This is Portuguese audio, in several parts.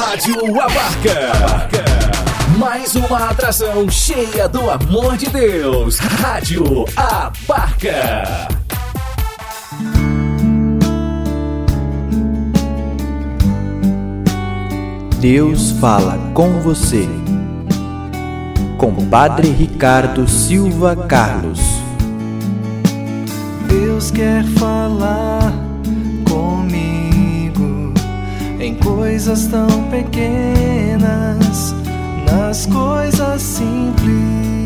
Rádio Abarca. Mais uma atração cheia do amor de Deus. Rádio Abarca. Deus fala com você. Com Padre Ricardo Silva Carlos. Deus quer falar comigo em coisas tão pequenas, nas coisas simples.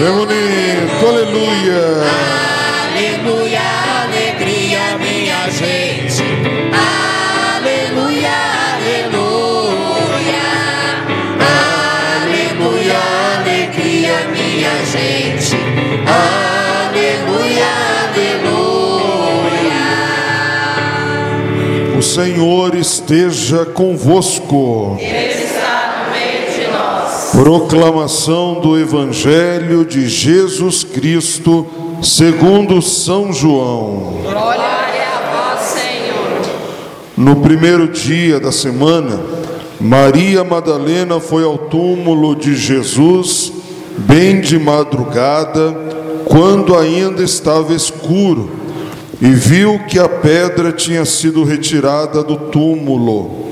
É bonito, aleluia. Aleluia, alegria, minha gente. Aleluia, aleluia. Aleluia, alegria, minha gente. Aleluia, aleluia. O Senhor esteja convosco. Ele Proclamação do Evangelho de Jesus Cristo, segundo São João. Glória a vós, Senhor. No primeiro dia da semana, Maria Madalena foi ao túmulo de Jesus, bem de madrugada, quando ainda estava escuro, e viu que a pedra tinha sido retirada do túmulo.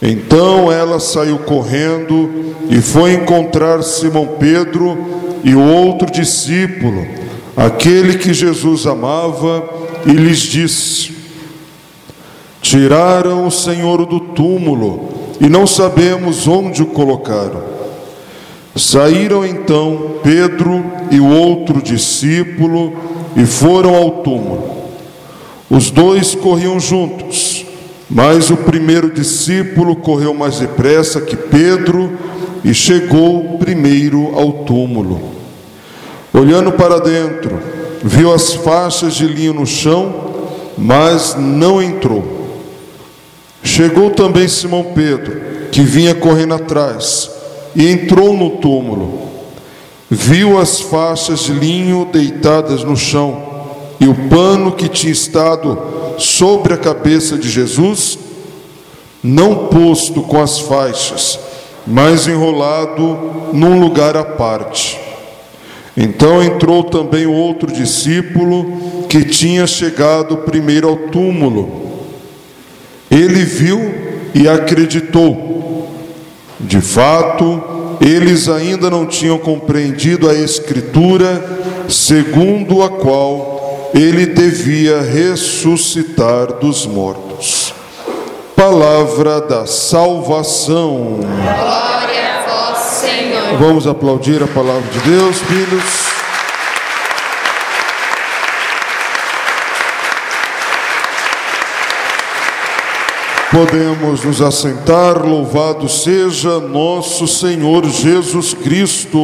Então ela saiu correndo e foi encontrar Simão Pedro e o outro discípulo, aquele que Jesus amava, e lhes disse: Tiraram o Senhor do túmulo e não sabemos onde o colocaram. Saíram então Pedro e o outro discípulo e foram ao túmulo. Os dois corriam juntos, mas o primeiro discípulo correu mais depressa que Pedro e chegou primeiro ao túmulo. Olhando para dentro, viu as faixas de linho no chão, mas não entrou. Chegou também Simão Pedro, que vinha correndo atrás, e entrou no túmulo. Viu as faixas de linho deitadas no chão e o pano que tinha estado sobre a cabeça de Jesus, não posto com as faixas, mas enrolado num lugar à parte. Então entrou também o outro discípulo que tinha chegado primeiro ao túmulo. Ele viu e acreditou. De fato, eles ainda não tinham compreendido a Escritura, segundo a qual ele devia ressuscitar dos mortos. Palavra da salvação. Glória a vós, Senhor. Vamos aplaudir a palavra de Deus, filhos. Podemos nos assentar, louvado seja nosso Senhor Jesus Cristo.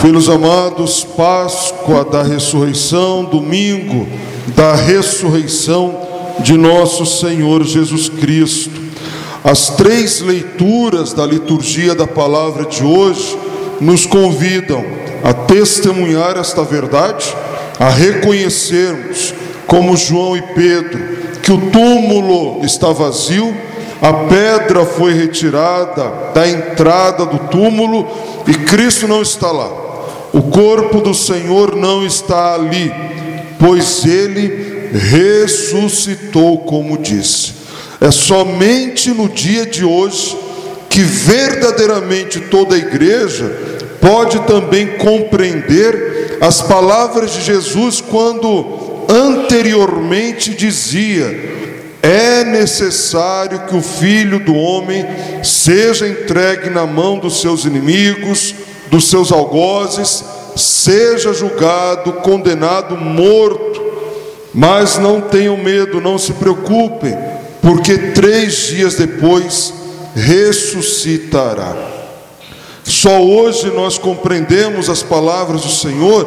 Filhos amados, Páscoa da ressurreição, domingo da ressurreição de nosso Senhor Jesus Cristo. As três leituras da liturgia da palavra de hoje nos convidam a testemunhar esta verdade, a reconhecermos, como João e Pedro, que o túmulo está vazio, a pedra foi retirada da entrada do túmulo e Cristo não está lá. O corpo do Senhor não está ali, pois ele ressuscitou, como disse. É somente no dia de hoje que verdadeiramente toda a igreja pode também compreender as palavras de Jesus quando anteriormente dizia: é necessário que o filho do homem seja entregue na mão dos seus inimigos, dos seus algozes, seja julgado, condenado, morto. Mas não tenham medo, não se preocupem, porque três dias depois ressuscitará. Só hoje nós compreendemos as palavras do Senhor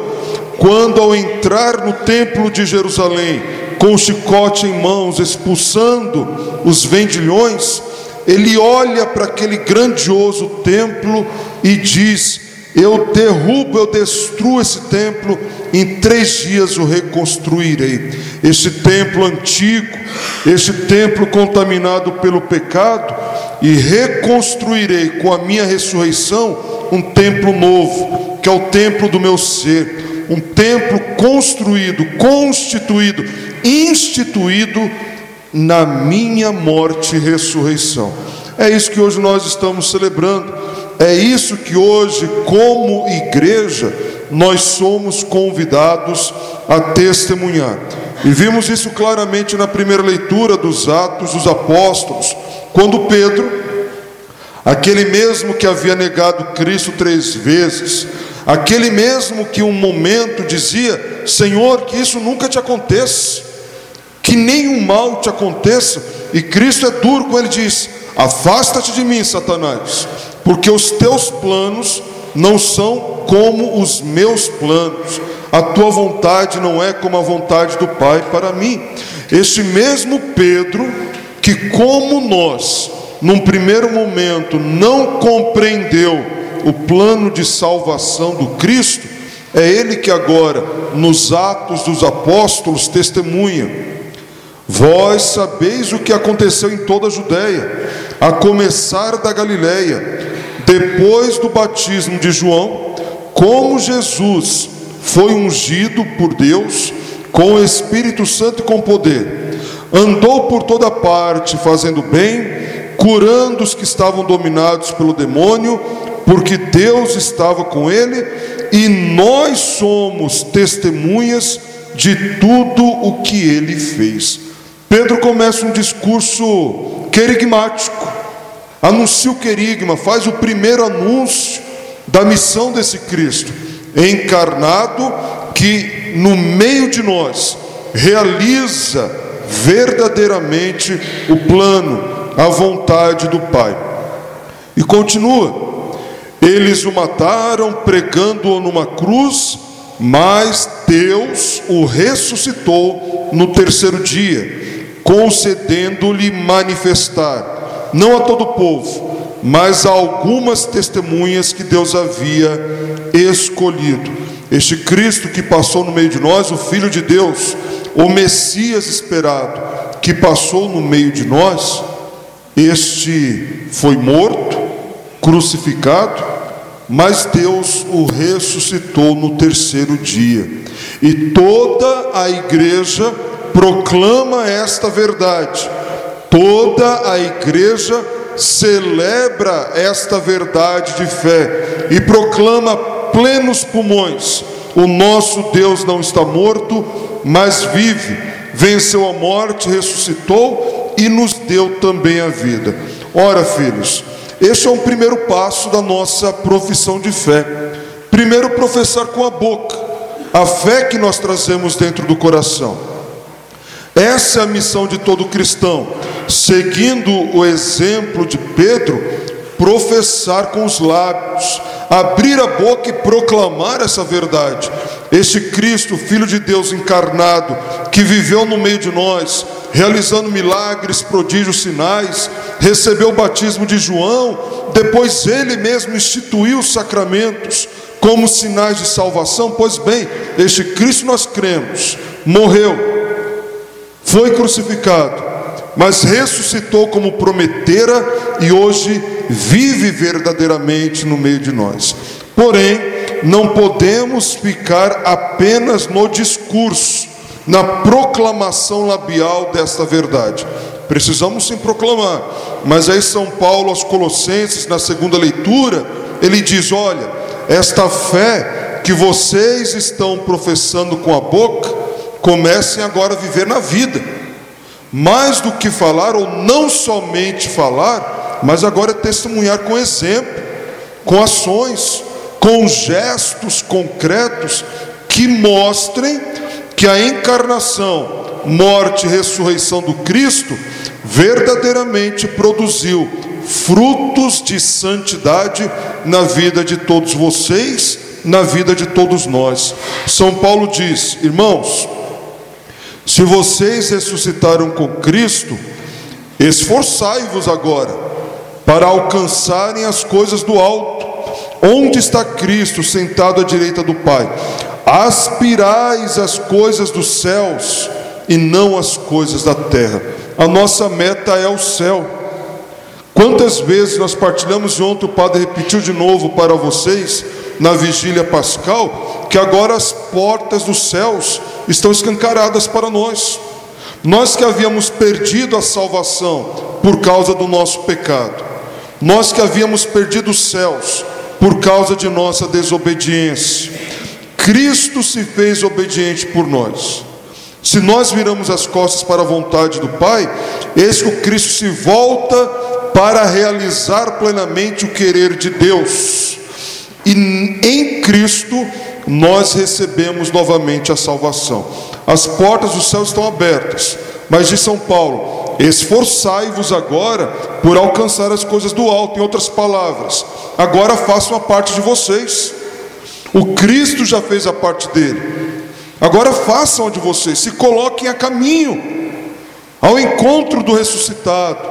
quando, ao entrar no templo de Jerusalém, com o chicote em mãos, expulsando os vendilhões, ele olha para aquele grandioso templo e diz: Eu derrubo, eu destruo esse templo, em três dias o reconstruirei. Esse templo antigo, esse templo contaminado pelo pecado, e reconstruirei com a minha ressurreição um templo novo, que é o templo do meu ser, um templo construído, constituído, instituído na minha morte e ressurreição. É isso que hoje nós estamos celebrando. É isso que hoje, como igreja, nós somos convidados a testemunhar. E vimos isso claramente na primeira leitura dos Atos dos Apóstolos, quando Pedro, aquele mesmo que havia negado Cristo três vezes, aquele mesmo que um momento dizia: Senhor, que isso nunca te aconteça, que nenhum mal te aconteça, e Cristo é duro com ele diz: Afasta-te de mim, Satanás, porque os teus planos não são como os meus planos, a tua vontade não é como a vontade do Pai para mim. Este mesmo Pedro, que como nós, num primeiro momento, não compreendeu o plano de salvação do Cristo, é ele que agora, nos Atos dos Apóstolos, testemunha. Vós sabeis o que aconteceu em toda a Judéia, a começar da Galiléia, depois do batismo de João, como Jesus foi ungido por Deus com o Espírito Santo e com poder, andou por toda parte fazendo bem, curando os que estavam dominados pelo demônio, porque Deus estava com ele, e nós somos testemunhas de tudo o que ele fez. Pedro começa um discurso querigmático, anuncia o querigma, faz o primeiro anúncio da missão desse Cristo encarnado que no meio de nós realiza verdadeiramente o plano, a vontade do Pai. E continua: eles o mataram pregando-o numa cruz, mas Deus o ressuscitou no terceiro dia, concedendo-lhe manifestar, não a todo o povo, mas a algumas testemunhas que Deus havia escolhido. Este Cristo que passou no meio de nós, o Filho de Deus, o Messias esperado, que passou no meio de nós, este foi morto, crucificado, mas Deus o ressuscitou no terceiro dia. E toda a igreja proclama esta verdade. Toda a igreja celebra esta verdade de fé e proclama plenos pulmões: o nosso Deus não está morto, mas vive, venceu a morte, ressuscitou e nos deu também a vida. Ora, filhos, este é um primeiro passo da nossa profissão de fé. Primeiro, professar com a boca a fé que nós trazemos dentro do coração. Essa é a missão de todo cristão, seguindo o exemplo de Pedro, professar com os lábios, abrir a boca e proclamar essa verdade. Este Cristo, Filho de Deus encarnado, que viveu no meio de nós, realizando milagres, prodígios, sinais, recebeu o batismo de João, depois ele mesmo instituiu os sacramentos como sinais de salvação. Pois bem, este Cristo nós cremos, morreu, foi crucificado, mas ressuscitou como prometera e hoje vive verdadeiramente no meio de nós. Porém, não podemos ficar apenas no discurso, na proclamação labial desta verdade. Precisamos sim proclamar, mas aí São Paulo aos Colossenses, na segunda leitura, ele diz: olha, esta fé que vocês estão professando com a boca, comecem agora a viver na vida mais do que falar, ou não somente falar, mas agora é testemunhar com exemplo, com ações, com gestos concretos que mostrem que a encarnação, morte e ressurreição do Cristo verdadeiramente produziu frutos de santidade na vida de todos vocês, na vida de todos nós. São Paulo diz: irmãos, se vocês ressuscitaram com Cristo, esforçai-vos agora para alcançarem as coisas do alto. Onde está Cristo sentado à direita do Pai? Aspirais as coisas dos céus e não as coisas da terra. A nossa meta é o céu. Quantas vezes nós partilhamos ontem o Padre repetiu de novo para vocês na vigília pascal que agora as portas dos céus estão escancaradas para nós. Nós que havíamos perdido a salvação por causa do nosso pecado, nós que havíamos perdido os céus por causa de nossa desobediência, Cristo se fez obediente por nós. Se nós viramos as costas para a vontade do Pai, eis que o Cristo se volta para realizar plenamente o querer de Deus. E em Cristo nós recebemos novamente a salvação. As portas do céu estão abertas, mas diz São Paulo: esforçai-vos agora por alcançar as coisas do alto. Em outras palavras, agora façam a parte de vocês. O Cristo já fez a parte dele. Agora façam a de vocês, se coloquem a caminho ao encontro do ressuscitado.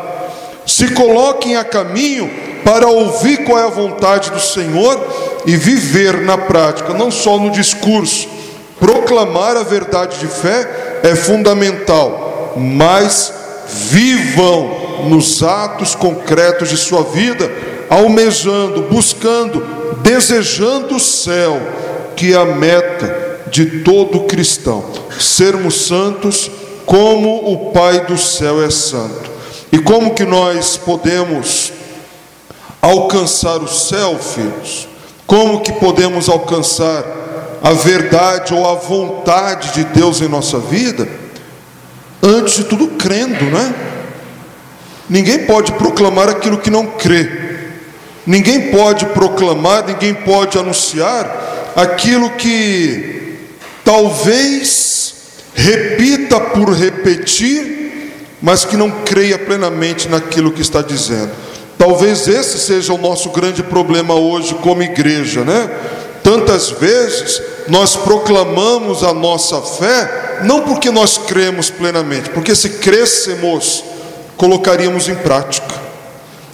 Se coloquem a caminho para ouvir qual é a vontade do Senhor e viver na prática, não só no discurso. Proclamar a verdade de fé é fundamental, mas vivam nos atos concretos de sua vida, almejando, buscando desejando o céu, que é a meta de todo cristão, sermos santos como o Pai do céu é santo. E como que nós podemos alcançar o céu, filhos? Como que podemos alcançar a verdade ou a vontade de Deus em nossa vida? Antes de tudo, crendo, né? Ninguém pode proclamar aquilo que não crê. Ninguém pode proclamar, ninguém pode anunciar aquilo que talvez repita por repetir, mas que não creia plenamente naquilo que está dizendo. Talvez esse seja o nosso grande problema hoje como igreja, né? Tantas vezes nós proclamamos a nossa fé, não porque nós cremos plenamente, porque se crescemos, colocaríamos em prática.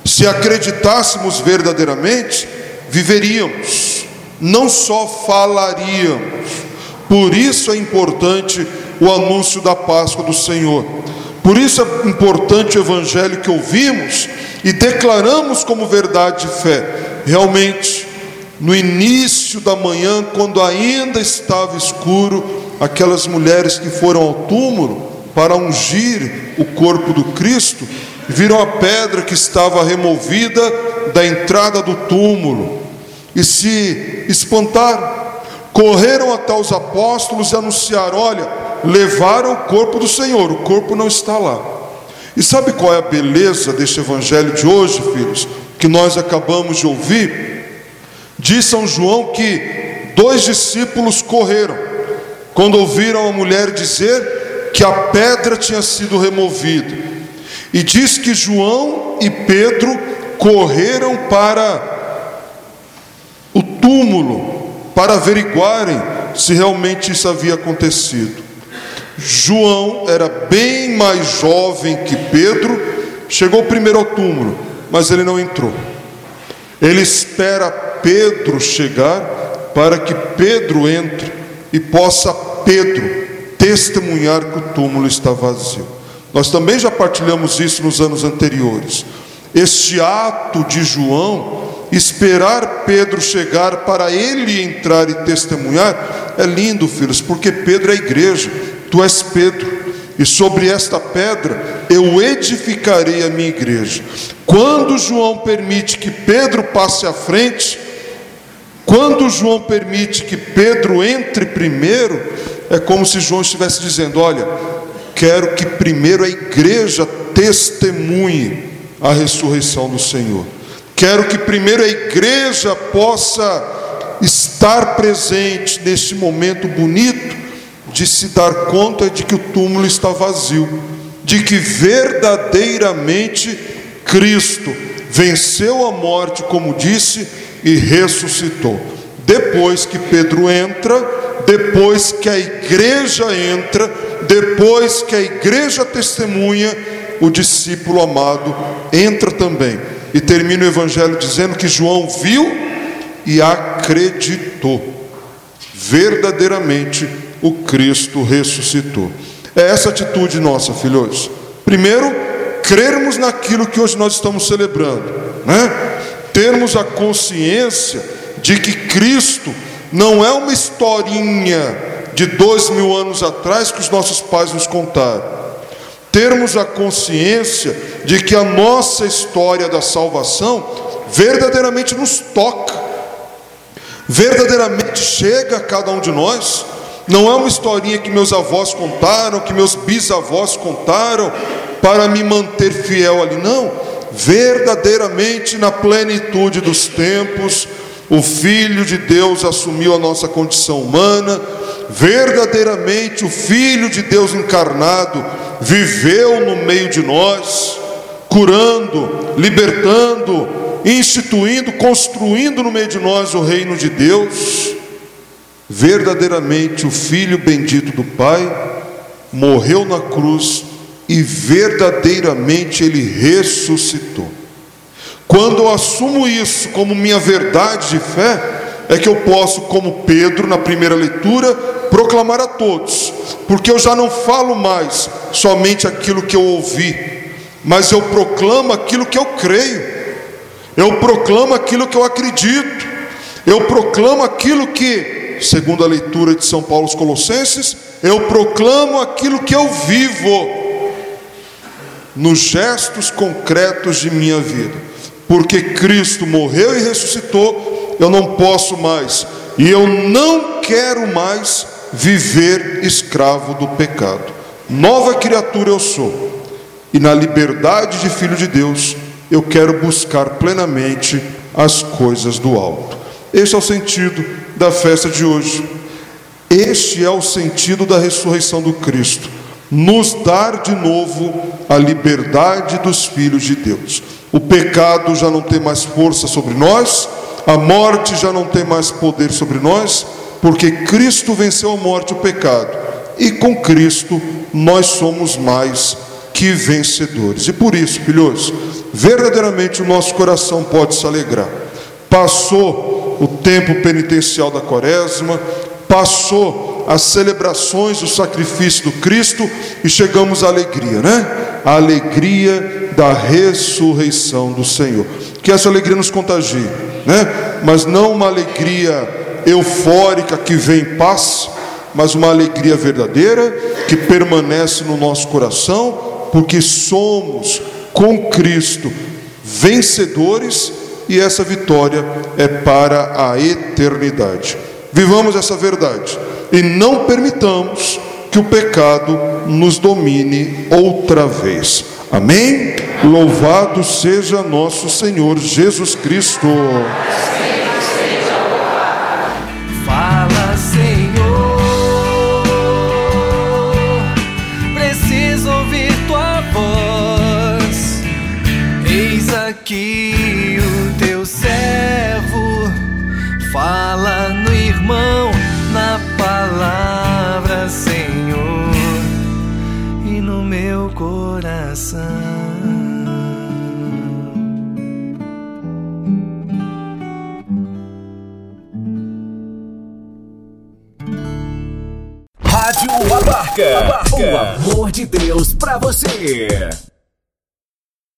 Se acreditássemos verdadeiramente, viveríamos, não só falaríamos. Por isso é importante o anúncio da Páscoa do Senhor. Por isso é importante o evangelho que ouvimos e declaramos como verdade de fé. Realmente, no início da manhã, quando ainda estava escuro, aquelas mulheres que foram ao túmulo para ungir o corpo do Cristo, viram a pedra que estava removida da entrada do túmulo e se espantaram. Correram até os apóstolos e anunciaram: Olha, levaram o corpo do Senhor, o corpo não está lá. E sabe qual é a beleza deste evangelho de hoje, filhos, que nós acabamos de ouvir? Diz São João que dois discípulos correram quando ouviram a mulher dizer que a pedra tinha sido removida. E diz que João e Pedro correram para o túmulo para averiguarem se realmente isso havia acontecido. João era bem mais jovem que Pedro, chegou primeiro ao túmulo, mas ele não entrou. Ele espera Pedro chegar para que Pedro entre e possa Pedro testemunhar que o túmulo está vazio. Nós também já partilhamos isso nos anos anteriores. Este ato de João, esperar Pedro chegar para ele entrar e testemunhar, é lindo, filhos, porque Pedro é a igreja, tu és Pedro, e sobre esta pedra eu edificarei a minha igreja. Quando João permite que Pedro passe à frente, quando João permite que Pedro entre primeiro, é como se João estivesse dizendo: Olha, quero que primeiro a igreja testemunhe a ressurreição do Senhor. Quero que primeiro a igreja possa estar presente neste momento bonito de se dar conta de que o túmulo está vazio, de que verdadeiramente Cristo venceu a morte, como disse, e ressuscitou. Depois que Pedro entra, depois que a igreja entra, depois que a igreja testemunha, o discípulo amado entra também. E termina o evangelho dizendo que João viu e acreditou. Verdadeiramente o Cristo ressuscitou. É essa atitude nossa, filhos. Primeiro, crermos naquilo que hoje nós estamos celebrando, né? Termos a consciência de que Cristo não é uma historinha de dois mil anos atrás que os nossos pais nos contaram termos a consciência de que a nossa história da salvação verdadeiramente nos toca, verdadeiramente chega a cada um de nós. Não é uma historinha que meus avós contaram, que meus bisavós contaram para me manter fiel ali, não. Verdadeiramente na plenitude dos tempos, o Filho de Deus assumiu a nossa condição humana, verdadeiramente o Filho de Deus encarnado viveu no meio de nós, curando, libertando, instituindo, construindo no meio de nós o reino de Deus. Verdadeiramente o Filho bendito do Pai morreu na cruz e verdadeiramente ele ressuscitou. Quando eu assumo isso como minha verdade de fé, é que eu posso, como Pedro na primeira leitura, proclamar a todos, porque eu já não falo mais somente aquilo que eu ouvi, mas eu proclamo aquilo que eu creio, eu proclamo aquilo que eu acredito, eu proclamo aquilo que, segundo a leitura de São Paulo aos Colossenses, eu proclamo aquilo que eu vivo nos gestos concretos de minha vida porque Cristo morreu e ressuscitou, eu não posso mais, e eu não quero mais viver escravo do pecado. Nova criatura eu sou, e na liberdade de filho de Deus, eu quero buscar plenamente as coisas do alto. Este é o sentido da festa de hoje. Este é o sentido da ressurreição do Cristo nos dar de novo a liberdade dos filhos de Deus. O pecado já não tem mais força sobre nós, a morte já não tem mais poder sobre nós, porque Cristo venceu a morte e o pecado, e com Cristo nós somos mais que vencedores. E por isso, filhos, verdadeiramente o nosso coração pode se alegrar. Passou o tempo penitencial da quaresma, passou as celebrações do sacrifício do Cristo e chegamos à alegria, né? A alegria da ressurreição do Senhor. Que essa alegria nos contagie, né? Mas não uma alegria eufórica que vem em paz, mas uma alegria verdadeira que permanece no nosso coração, porque somos com Cristo vencedores e essa vitória é para a eternidade. Vivamos essa verdade e não permitamos que o pecado nos domine outra vez. Amém? Louvado seja nosso Senhor Jesus Cristo.